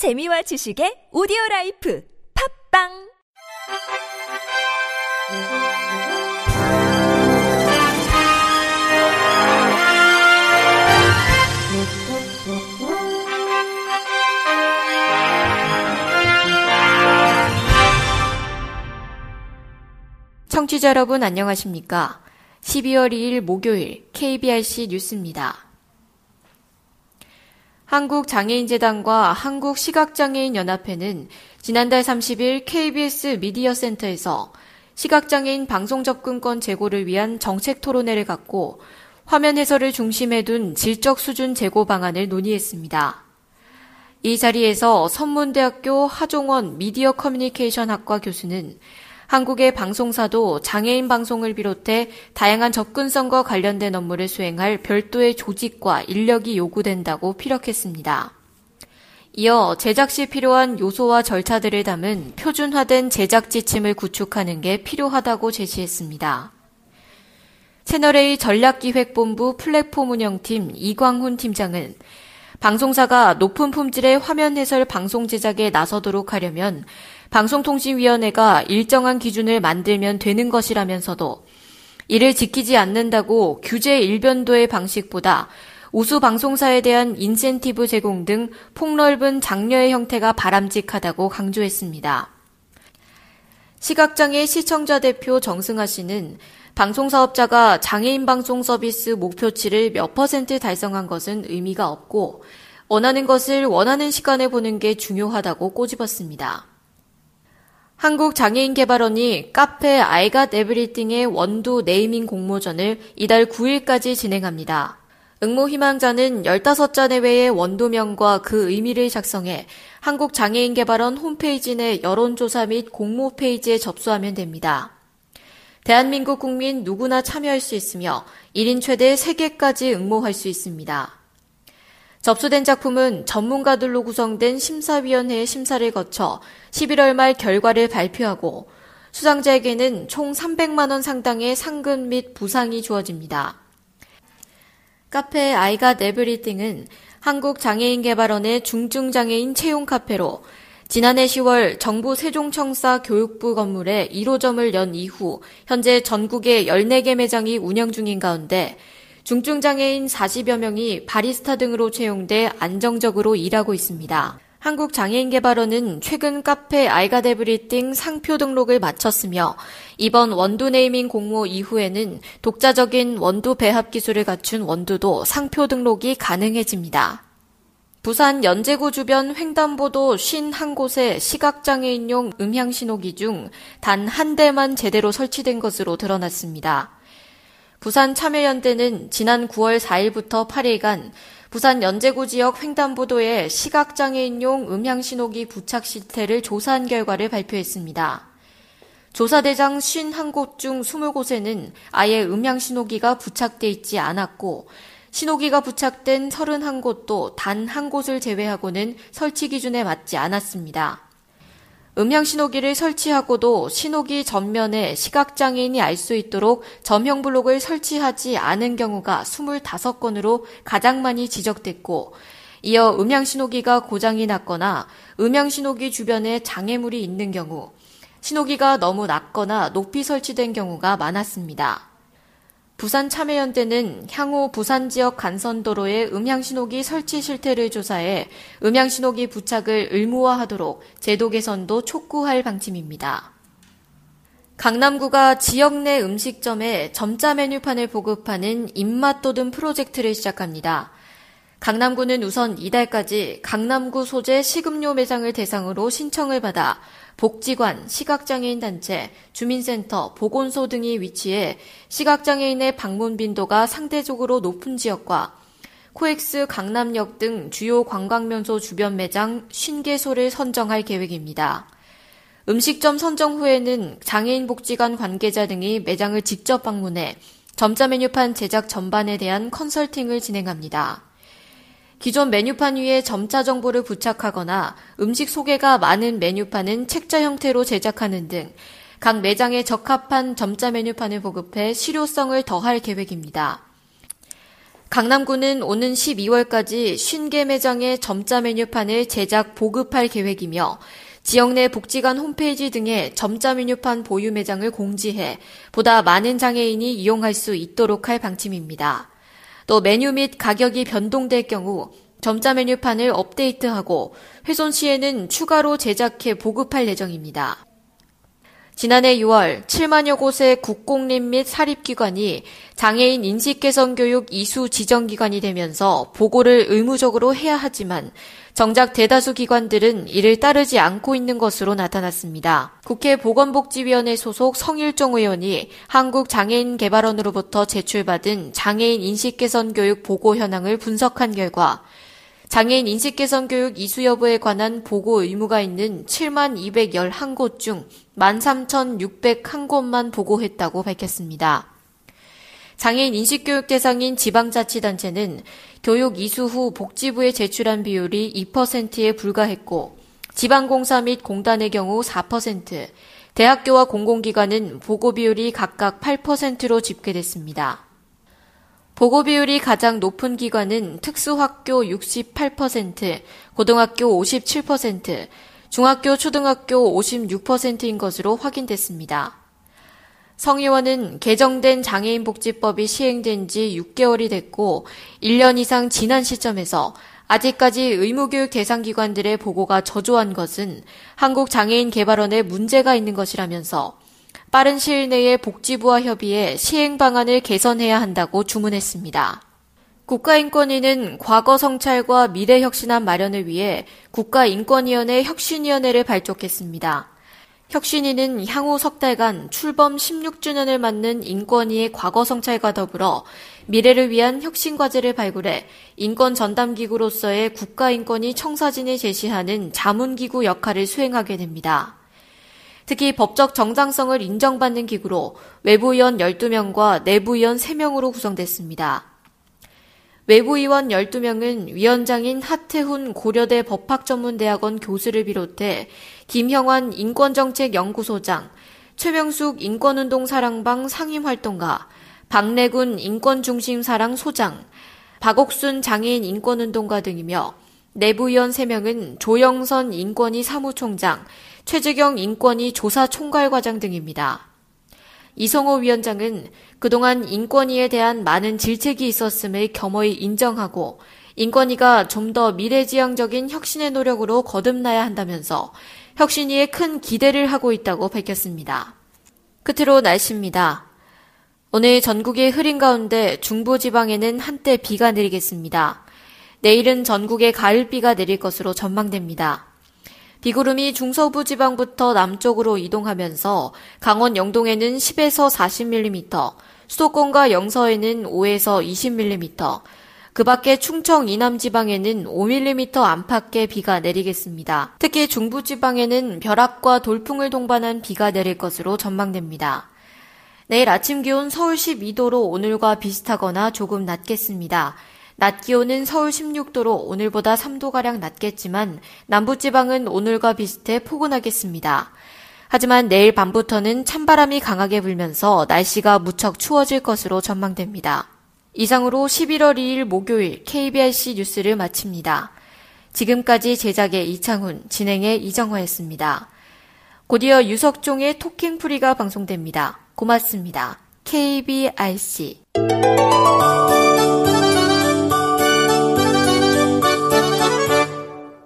재미와 지식의 오디오 라이프 팝빵 청취자 여러분 안녕하십니까? 12월 2일 목요일 KBRC 뉴스입니다. 한국장애인재단과 한국시각장애인연합회는 지난달 30일 KBS 미디어 센터에서 시각장애인 방송 접근권 제고를 위한 정책 토론회를 갖고 화면 해설을 중심에 둔 질적 수준 제고 방안을 논의했습니다. 이 자리에서 선문대학교 하종원 미디어 커뮤니케이션 학과 교수는 한국의 방송사도 장애인 방송을 비롯해 다양한 접근성과 관련된 업무를 수행할 별도의 조직과 인력이 요구된다고 피력했습니다. 이어 제작 시 필요한 요소와 절차들을 담은 표준화된 제작 지침을 구축하는 게 필요하다고 제시했습니다. 채널A 전략기획본부 플랫폼 운영팀 이광훈 팀장은 방송사가 높은 품질의 화면 해설 방송 제작에 나서도록 하려면 방송통신위원회가 일정한 기준을 만들면 되는 것이라면서도 이를 지키지 않는다고 규제 일변도의 방식보다 우수 방송사에 대한 인센티브 제공 등 폭넓은 장려의 형태가 바람직하다고 강조했습니다. 시각장애 시청자 대표 정승아 씨는 방송사업자가 장애인 방송 서비스 목표치를 몇 퍼센트 달성한 것은 의미가 없고 원하는 것을 원하는 시간에 보는 게 중요하다고 꼬집었습니다. 한국장애인개발원이 카페 I got everything의 원두 네이밍 공모전을 이달 9일까지 진행합니다. 응모 희망자는 15자 내외의 원도명과 그 의미를 작성해 한국장애인개발원 홈페이지 내 여론조사 및 공모 페이지에 접수하면 됩니다. 대한민국 국민 누구나 참여할 수 있으며 1인 최대 3개까지 응모할 수 있습니다. 접수된 작품은 전문가들로 구성된 심사위원회의 심사를 거쳐 11월 말 결과를 발표하고 수상자에게는 총 300만원 상당의 상금 및 부상이 주어집니다. 카페 아이갓 에브리띵은 한국장애인개발원의 중증장애인 채용 카페로 지난해 10월 정부 세종청사 교육부 건물에 1호점을 연 이후 현재 전국에 14개 매장이 운영 중인 가운데 중증장애인 40여 명이 바리스타 등으로 채용돼 안정적으로 일하고 있습니다. 한국장애인개발원은 최근 카페 알가데브리띵 상표 등록을 마쳤으며 이번 원두 네이밍 공모 이후에는 독자적인 원두 배합 기술을 갖춘 원두도 상표 등록이 가능해집니다. 부산 연제구 주변 횡단보도 51곳에 시각장애인용 음향신호기 중 단 한 대만 제대로 설치된 것으로 드러났습니다. 부산 참여연대는 지난 9월 4일부터 8일간 부산 연제구 지역 횡단보도에 시각장애인용 음향신호기 부착 실태를 조사한 결과를 발표했습니다. 조사 대상 51곳 중 20곳에는 아예 음향신호기가 부착돼 있지 않았고 신호기가 부착된 31곳도 단 한 곳을 제외하고는 설치 기준에 맞지 않았습니다. 음향 신호기를 설치하고도 신호기 전면에 시각장애인이 알 수 있도록 점형 블록을 설치하지 않은 경우가 25건으로 가장 많이 지적됐고, 이어 음향 신호기가 고장이 났거나 음향 신호기 주변에 장애물이 있는 경우, 신호기가 너무 낮거나 높이 설치된 경우가 많았습니다. 부산 참여연대는 향후 부산 지역 간선도로의 음향신호기 설치 실태를 조사해 음향신호기 부착을 의무화하도록 제도 개선도 촉구할 방침입니다. 강남구가 지역 내 음식점에 점자 메뉴판을 보급하는 입맛 돋은 프로젝트를 시작합니다. 강남구는 우선 이달까지 강남구 소재 식음료 매장을 대상으로 신청을 받아 복지관, 시각장애인 단체, 주민센터, 보건소 등이 위치해 시각장애인의 방문 빈도가 상대적으로 높은 지역과 코엑스 강남역 등 주요 관광명소 주변 매장 50개소를 선정할 계획입니다. 음식점 선정 후에는 장애인 복지관 관계자 등이 매장을 직접 방문해 점자 메뉴판 제작 전반에 대한 컨설팅을 진행합니다. 기존 메뉴판 위에 점자 정보를 부착하거나 음식 소개가 많은 메뉴판은 책자 형태로 제작하는 등 각 매장에 적합한 점자 메뉴판을 보급해 실효성을 더할 계획입니다. 강남구는 오는 12월까지 50개 매장의 점자 메뉴판을 제작 보급할 계획이며 지역 내 복지관 홈페이지 등에 점자 메뉴판 보유 매장을 공지해 보다 많은 장애인이 이용할 수 있도록 할 방침입니다. 또 메뉴 및 가격이 변동될 경우 점자 메뉴판을 업데이트하고 훼손 시에는 추가로 제작해 보급할 예정입니다. 지난해 6월 7만여 곳의 국공립 및 사립기관이 장애인 인식 개선 교육 이수 지정기관이 되면서 보고를 의무적으로 해야 하지만 정작 대다수 기관들은 이를 따르지 않고 있는 것으로 나타났습니다. 국회 보건복지위원회 소속 성일종 의원이 한국장애인개발원으로부터 제출받은 장애인 인식 개선 교육 보고 현황을 분석한 결과 장애인 인식 개선 교육 이수 여부에 관한 보고 의무가 있는 7만 211곳 중 13,601곳만 보고했다고 밝혔습니다. 장애인 인식교육 대상인 지방자치단체는 교육 이수 후 복지부에 제출한 비율이 2%에 불과했고 지방공사 및 공단의 경우 4%, 대학교와 공공기관은 보고 비율이 각각 8%로 집계됐습니다. 보고 비율이 가장 높은 기관은 특수학교 68%, 고등학교 57%, 중학교, 초등학교 56%인 것으로 확인됐습니다. 성 의원은 개정된 장애인 복지법이 시행된 지 6개월이 됐고 1년 이상 지난 시점에서 아직까지 의무교육 대상 기관들의 보고가 저조한 것은 한국장애인개발원에 문제가 있는 것이라면서 빠른 시일 내에 복지부와 협의해 시행 방안을 개선해야 한다고 주문했습니다. 국가인권위는 과거 성찰과 미래 혁신안 마련을 위해 국가인권위원회 혁신위원회를 발족했습니다. 혁신위는 향후 석 달간 출범 16주년을 맞는 인권위의 과거 성찰과 더불어 미래를 위한 혁신 과제를 발굴해 인권 전담 기구로서의 국가인권위 청사진이 제시하는 자문 기구 역할을 수행하게 됩니다. 특히 법적 정당성을 인정받는 기구로 외부위원 12명과 내부위원 3명으로 구성됐습니다. 외부위원 12명은 위원장인 하태훈 고려대 법학전문대학원 교수를 비롯해 김형환 인권정책연구소장, 최명숙 인권운동 사랑방 상임활동가, 박래군 인권중심 사랑 소장, 박옥순 장애인 인권운동가 등이며 내부위원 3명은 조영선 인권위 사무총장, 최재경 인권위 조사 총괄과장 등입니다. 이성호 위원장은 그동안 인권위에 대한 많은 질책이 있었음을 겸허히 인정하고 인권위가 좀 더 미래지향적인 혁신의 노력으로 거듭나야 한다면서 혁신위에 큰 기대를 하고 있다고 밝혔습니다. 끝으로 날씨입니다. 오늘 전국의 흐린 가운데 중부지방에는 한때 비가 내리겠습니다. 내일은 전국에 가을비가 내릴 것으로 전망됩니다. 비구름이 중서부 지방부터 남쪽으로 이동하면서 강원 영동에는 10에서 40mm, 수도권과 영서에는 5에서 20mm, 그 밖에 충청 이남 지방에는 5mm 안팎의 비가 내리겠습니다. 특히 중부 지방에는 벼락과 돌풍을 동반한 비가 내릴 것으로 전망됩니다. 내일 아침 기온 서울 12도로 오늘과 비슷하거나 조금 낮겠습니다. 낮 기온은 서울 16도로 오늘보다 3도가량 낮겠지만 남부지방은 오늘과 비슷해 포근하겠습니다. 하지만 내일 밤부터는 찬바람이 강하게 불면서 날씨가 무척 추워질 것으로 전망됩니다. 이상으로 11월 2일 목요일 KBRC 뉴스를 마칩니다. 지금까지 제작의 이창훈, 진행의 이정화였습니다. 곧이어 유석종의 토킹프리가 방송됩니다. 고맙습니다. KBRC